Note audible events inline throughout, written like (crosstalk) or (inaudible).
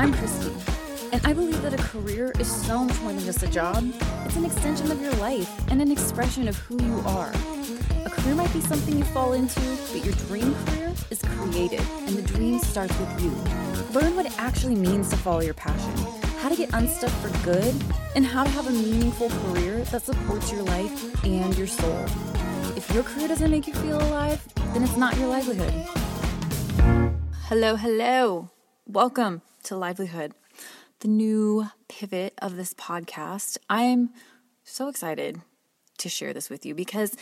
I'm Christy, and I believe that a career is so much more than just a job. It's an extension of your life and an expression of who you are. A career might be something you fall into, but your dream career is created, and the dream starts with you. Learn what it actually means to follow your passion, how to get unstuck for good, and how to have a meaningful career that supports your life and your soul. If your career doesn't make you feel alive, then it's not your livelihood. Hello, hello. Welcome to Livelihood, the new pivot of this podcast. I'm so excited to share this with you because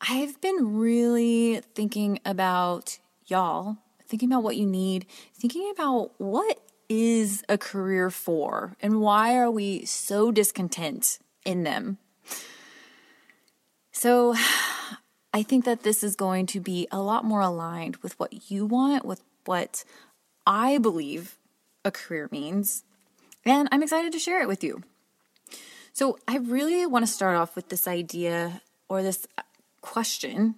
I've been really thinking about y'all, thinking about what you need, thinking about what is a career for and why are we so discontent in them. So, (sighs) I think that this is going to be a lot more aligned with what you want, with what I believe a career means, and I'm excited to share it with you. So, I really want to start off with this idea or this uh, question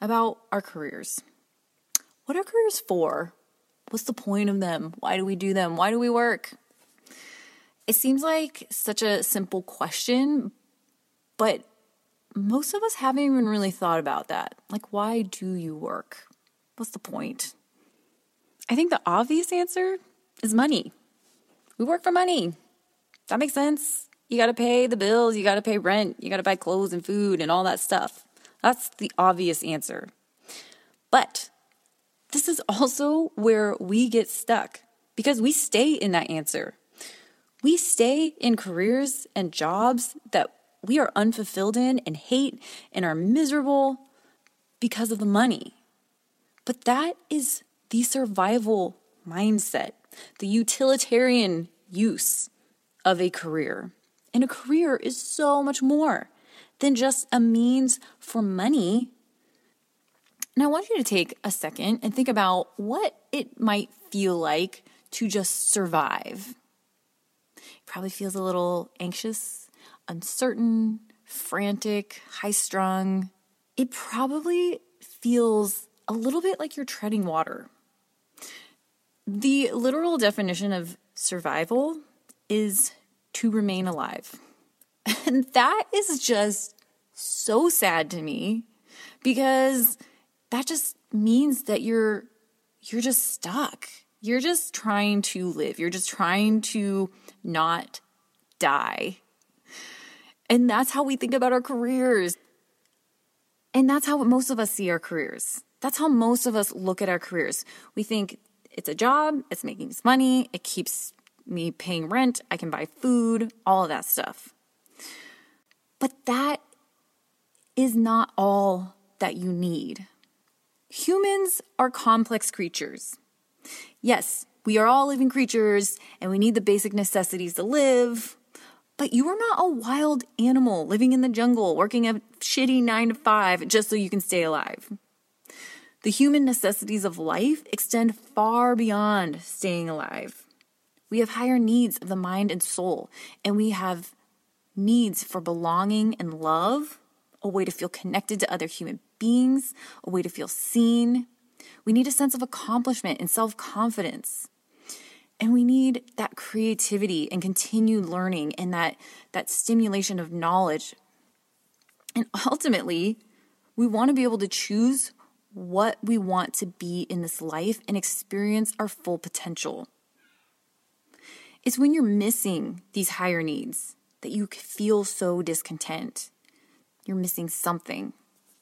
about our careers. What are careers for? What's the point of them? Why do we do them? Why do we work? It seems like such a simple question, but most of us haven't even really thought about that. Like, why do you work? What's the point? I think the obvious answer is money. We work for money. That makes sense. You got to pay the bills, you got to pay rent, you got to buy clothes and food and all that stuff. That's the obvious answer. But this is also where we get stuck because we stay in that answer. We stay in careers and jobs that we are unfulfilled in and hate and are miserable because of the money. But that is the survival mindset, the utilitarian use of a career. And a career is so much more than just a means for money. And I want you to take a second and think about what it might feel like to just survive. It probably feels a little anxious, uncertain, frantic, high strung. It probably feels a little bit like you're treading water. The literal definition of survival is to remain alive. (laughs) And that is just so sad to me because that just means that you're you're just stuck. You're just trying to live. You're just trying to not die. And that's how we think about our careers. And that's how most of us see our careers. That's how most of us look at our careers. We think it's a job, it's making us money, it keeps me paying rent, I can buy food, all of that stuff. But that is not all that you need. Humans are complex creatures. Yes, we are all living creatures and we need the basic necessities to live, but you are not a wild animal living in the jungle working a shitty nine to five just so you can stay alive. The human necessities of life extend far beyond staying alive. We have higher needs of the mind and soul, and we have needs for belonging and love, a way to feel connected to other human beings, a way to feel seen. We need a sense of accomplishment and self confidence. And we need that creativity and continued learning and that, that stimulation of knowledge. And ultimately, we want to be able to choose what we want to be in this life and experience our full potential. It's when you're missing these higher needs that you feel so discontent. You're missing something.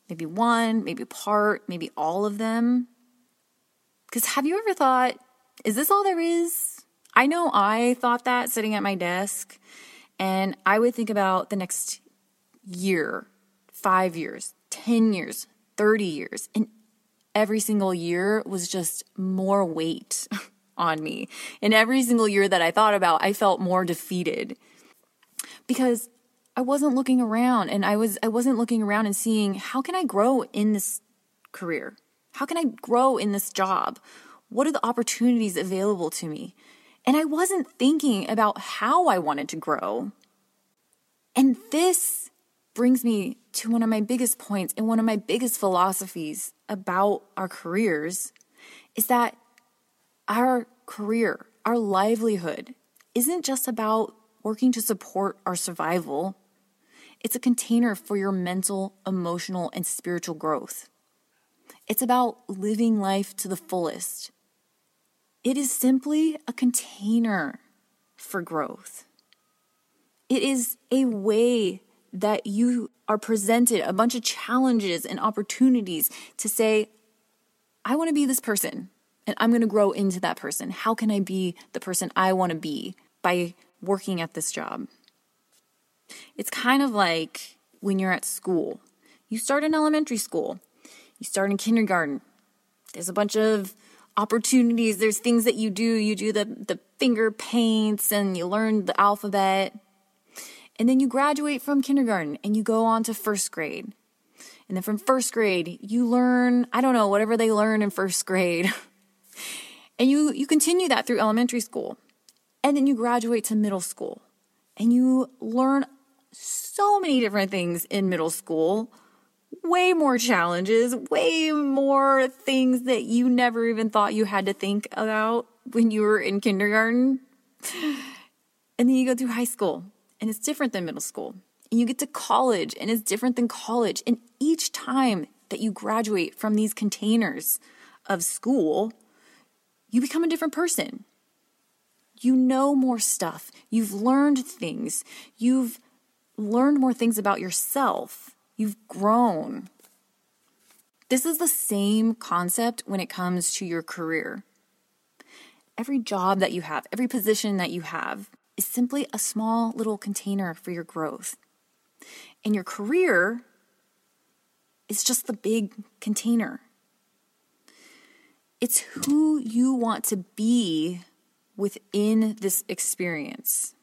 Maybe one, maybe part, maybe all of them. Because have you ever thought, is this all there is? I know I thought that sitting at my desk, and I would think about the next year, five years, 10 years, 30 years, and every single year was just more weight (laughs) on me. And every single year that I thought about, I felt more defeated because I wasn't looking around and I was I wasn't looking around and seeing how can I grow in this career? How can I grow in this job? What are the opportunities available to me? And I wasn't thinking about how I wanted to grow. And this brings me to one of my biggest points and one of my biggest philosophies about our careers is that our career, our livelihood isn't just about working to support our survival, it's a container for your mental, emotional, and spiritual growth. It's about living life to the fullest. It is simply a container for growth. It is a way that you are presented a bunch of challenges and opportunities to say, I want to be this person and I'm going to grow into that person. How can I be the person I want to be by working at this job? It's kind of like when you're at school. You start in elementary school, you start in kindergarten. There's a bunch of opportunities, there's things that you do. You do the, the finger paints and you learn the alphabet. And then you graduate from kindergarten and you go on to first grade. And then from first grade, you learn, I don't know, whatever they learn in first grade. (laughs) and you, you continue that through elementary school. And then you graduate to middle school and you learn so many different things in middle school. Way more challenges, way more things that you never even thought you had to think about when you were in kindergarten. (laughs) And then you go through high school and it's different than middle school. And you get to college and it's different than college. And each time that you graduate from these containers of school, you become a different person. You know more stuff. You've learned things. You've learned more things about yourself. You've grown. This is the same concept when it comes to your career. Every job that you have, every position that you have, is simply a small little container for your growth. And your career is just the big container. It's who you want to be within this experience.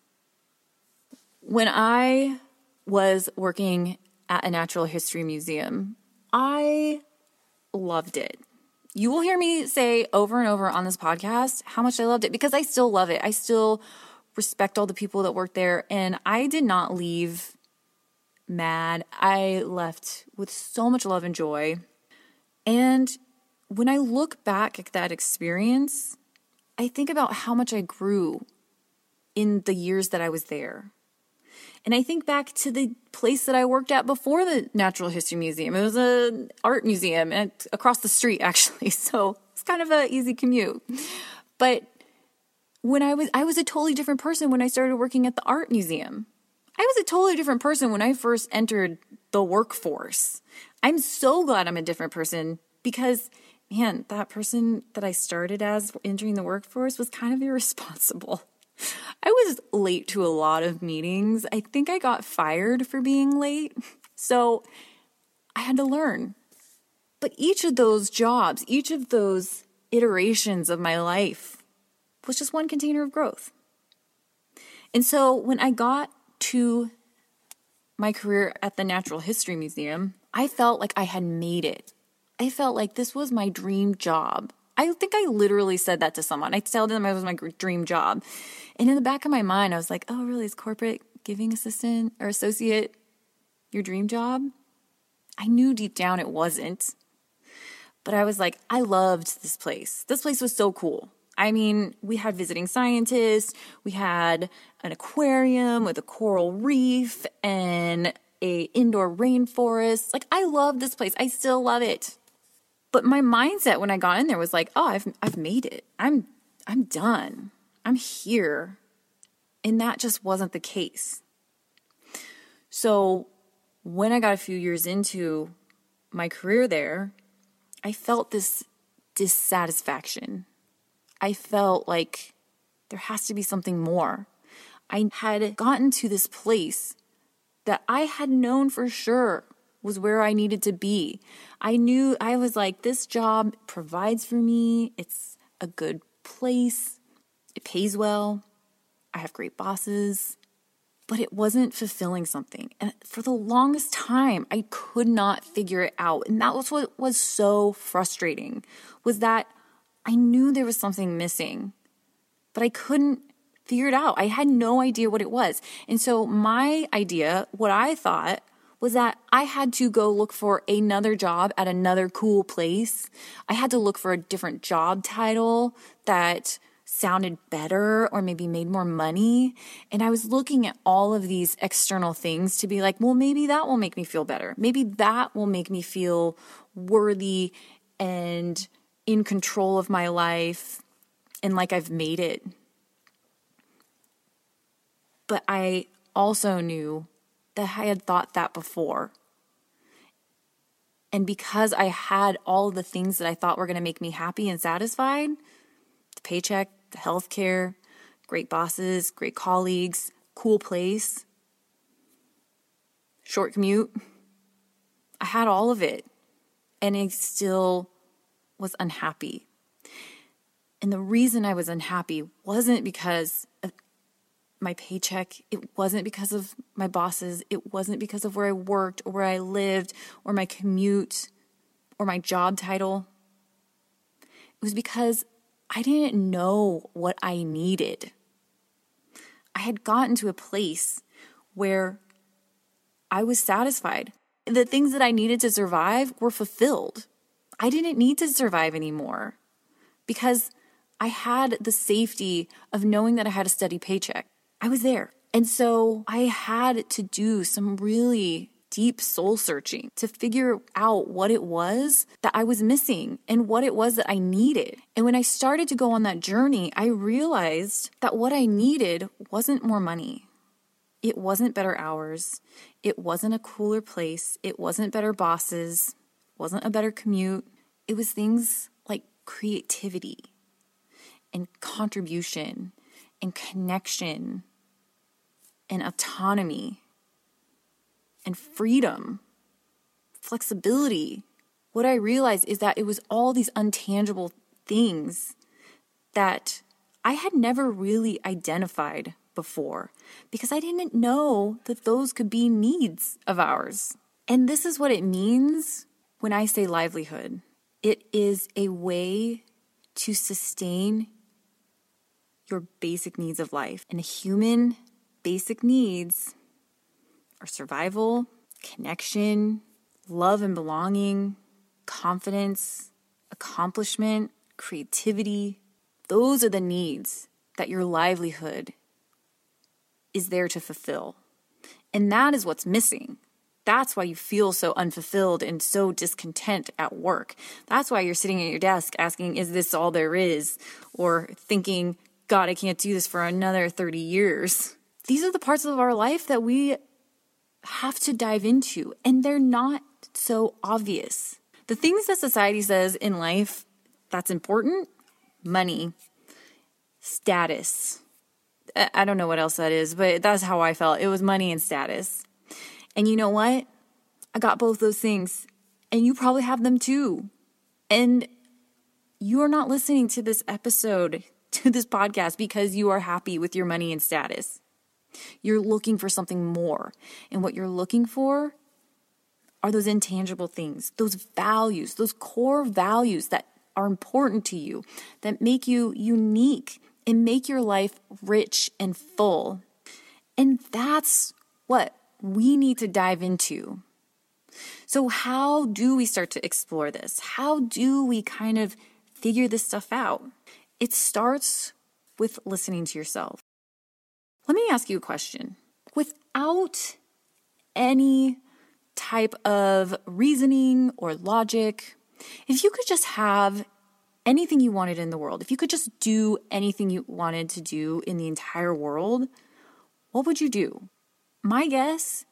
When I was working at a natural history museum, I loved it. You will hear me say over and over on this podcast how much I loved it because I still love it. I still respect all the people that work there. And I did not leave mad. I left with so much love and joy. And when I look back at that experience, I think about how much I grew in the years that I was there. And I think back to the place that I worked at before the Natural History Museum. It was an art museum across the street (laughs) actually. So it's kind of an easy commute. But when I was I was a totally different person when I started working at the art museum. I was a totally different person when I first entered the workforce. I'm so glad I'm a different person because man, that person that I started as entering the workforce was kind of (laughs) irresponsible. I was late to a lot of meetings. I think I got fired for being late. So I had to learn. But each of those jobs, each of those iterations of my life was just one container of growth. And so when I got to my career at the Natural History Museum, I felt like I had made it. I felt like this was my dream job. I think I literally said that to someone. I told them it was my dream job. And in the back of my mind, I was like, oh, really? Is corporate giving assistant or associate your dream job? I knew deep down it wasn't. But I was like, I loved this place. This place was so cool. I mean, we had visiting scientists, we had an aquarium with a coral reef and a indoor rainforest. Like I love this place. I still love it. But my mindset when I got in there was like, "Oh, I've I've made it. I'm I'm done. I'm here." And that just wasn't the case. So, when I got a few years into my career there, I felt this dissatisfaction I felt like there has to be something more. I had gotten to this place that I had known for sure was where I needed to be. I knew I was like, this job provides for me, it's a good place, it pays well, I have great bosses, but it wasn't fulfilling something. And for the longest time, I could not figure it out. And that was what was so frustrating was that I knew there was something missing, but I couldn't figure it out. I had no idea what it was. And so my idea, what I thought was that I had to go look for another job at another cool place. I had to look for a different job title that sounded better or maybe made more money. And I was looking at all of these external things to be like, well, maybe that will make me feel better. Maybe that will make me feel worthy and in control of my life and like I've made it. But I also knew that I had thought that before. And because I had all the things that I thought were going to make me happy and satisfied the paycheck, the health care, great bosses, great colleagues, cool place, short commute I had all of it. And I still was unhappy. And the reason I was unhappy wasn't because of my paycheck, it wasn't because of my bosses, it wasn't because of where I worked or where I lived or my commute or my job title. It was because I didn't know what I needed. I had gotten to a place where I was satisfied. The things that I needed to survive were fulfilled. I didn't need to survive anymore because I had the safety of knowing that I had a steady paycheck. I was there. And so I had to do some really deep soul searching to figure out what it was that I was missing and what it was that I needed. And when I started to go on that journey, I realized that what I needed wasn't more money. It wasn't better hours. It wasn't a cooler place. It wasn't better bosses. Wasn't a better commute. It was things like creativity and contribution and connection and autonomy and freedom, flexibility. What I realized is that it was all these untangible things that I had never really identified before because I didn't know that those could be needs of ours. And this is what it means when I say livelihood it is a way to sustain your basic needs of life. And human basic needs are survival, connection, love and belonging, confidence, accomplishment, creativity. Those are the needs that your livelihood is there to fulfill. And that is what's missing. That's why you feel so unfulfilled and so discontent at work. That's why you're sitting at your desk asking, Is this all there is? Or thinking, God, I can't do this for another 30 years. These are the parts of our life that we have to dive into, and they're not so obvious. The things that society says in life that's important money, status. I don't know what else that is, but that's how I felt. It was money and status. And you know what? I got both those things, and you probably have them too. And you are not listening to this episode (laughs) to this podcast because you are happy with your money and status. You're looking for something more. And what you're looking for are those intangible things, those values, those core values that are important to you, that make you unique and make your life rich and full. And that's what we need to dive into. So, how do we start to explore this? How do we kind of figure this stuff out? It starts with listening to yourself. Let me ask you a question. Without any type of reasoning or logic, if you could just have anything you wanted in the world, if you could just do anything you wanted to do in the entire world, what would you do? My guess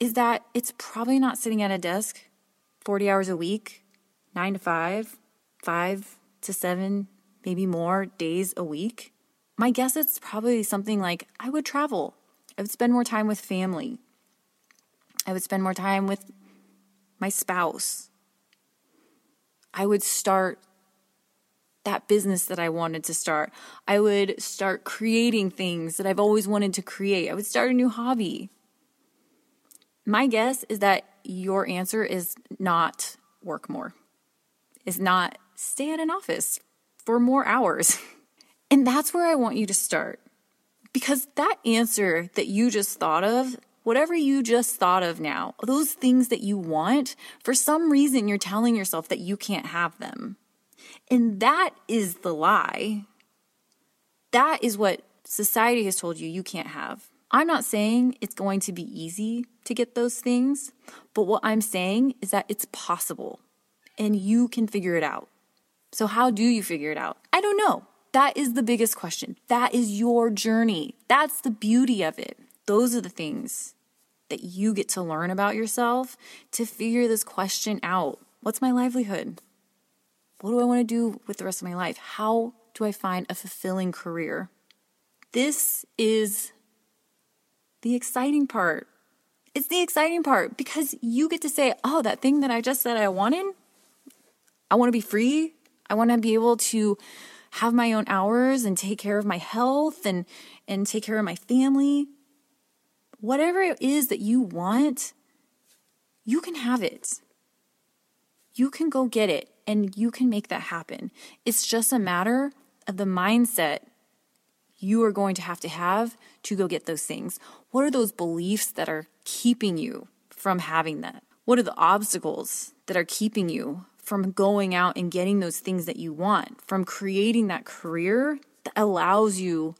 is that it's probably not sitting at a desk 40 hours a week, nine to five, five to seven, maybe more days a week, my guess it's probably something like I would travel. I would spend more time with family. I would spend more time with my spouse. I would start that business that I wanted to start. I would start creating things that I've always wanted to create. I would start a new hobby. My guess is that your answer is not work more, is not stay at an office for more hours. (laughs) And that's where I want you to start. Because that answer that you just thought of, whatever you just thought of now, those things that you want, for some reason you're telling yourself that you can't have them. And that is the lie. That is what society has told you you can't have. I'm not saying it's going to be easy to get those things, but what I'm saying is that it's possible and you can figure it out. So, how do you figure it out? I don't know. That is the biggest question. That is your journey. That's the beauty of it. Those are the things that you get to learn about yourself to figure this question out. What's my livelihood? What do I want to do with the rest of my life? How do I find a fulfilling career? This is the exciting part. It's the exciting part because you get to say, oh, that thing that I just said I wanted, I want to be free. I want to be able to have my own hours and take care of my health and, and take care of my family. Whatever it is that you want, you can have it. You can go get it and you can make that happen. It's just a matter of the mindset you are going to have to have to go get those things. What are those beliefs that are keeping you from having that? What are the obstacles that are keeping you from going out and getting those things that you want, from creating that career that allows you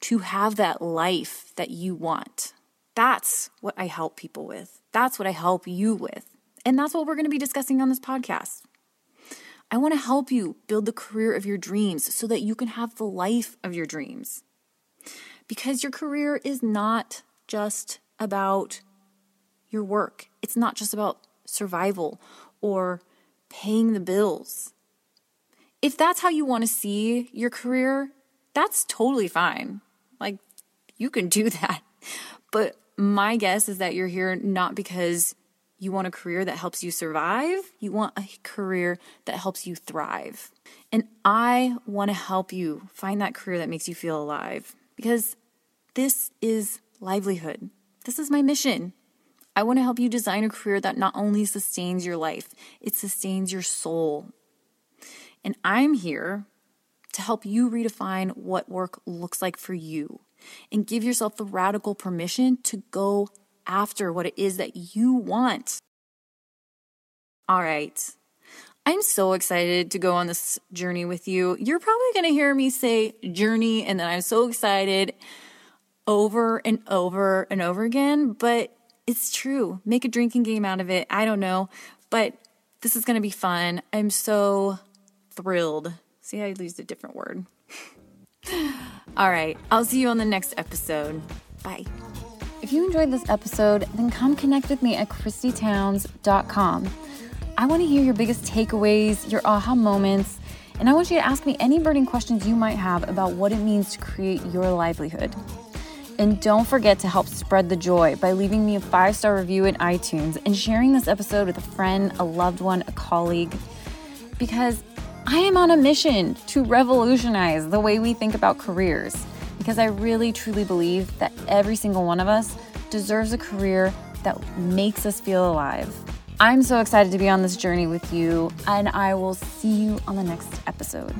to have that life that you want? That's what I help people with. That's what I help you with. And that's what we're going to be discussing on this podcast. I want to help you build the career of your dreams so that you can have the life of your dreams. Because your career is not just about your work, it's not just about survival or paying the bills. If that's how you want to see your career, that's totally fine. Like, you can do (laughs) that. But my guess is that you're here not because you want a career that helps you survive, you want a career that helps you thrive. And I want to help you find that career that makes you feel alive because this is livelihood. This is my mission. I want to help you design a career that not only sustains your life, it sustains your soul. And I'm here to help you redefine what work looks like for you and give yourself the radical permission to go after what it is that you want. All right. I'm so excited to go on this journey with you. You're probably going to hear me say journey, and then I'm so excited over and over and over again, but it's true. Make a drinking game out of it. I don't know, but this is going to be fun. I'm so thrilled. See, I used a different word. (laughs) All right. I'll see you on the next episode. Bye. If you enjoyed this episode, then come connect with me at christytowns.com. I want to hear your biggest takeaways, your aha moments, and I want you to ask me any burning questions you might have about what it means to create your livelihood. And don't forget to help spread the joy by leaving me a five star review in iTunes and sharing this episode with a friend, a loved one, a colleague, because I am on a mission to revolutionize the way we think about careers. Because I really truly believe that every single one of us deserves a career that makes us feel alive. I'm so excited to be on this journey with you, and I will see you on the next episode.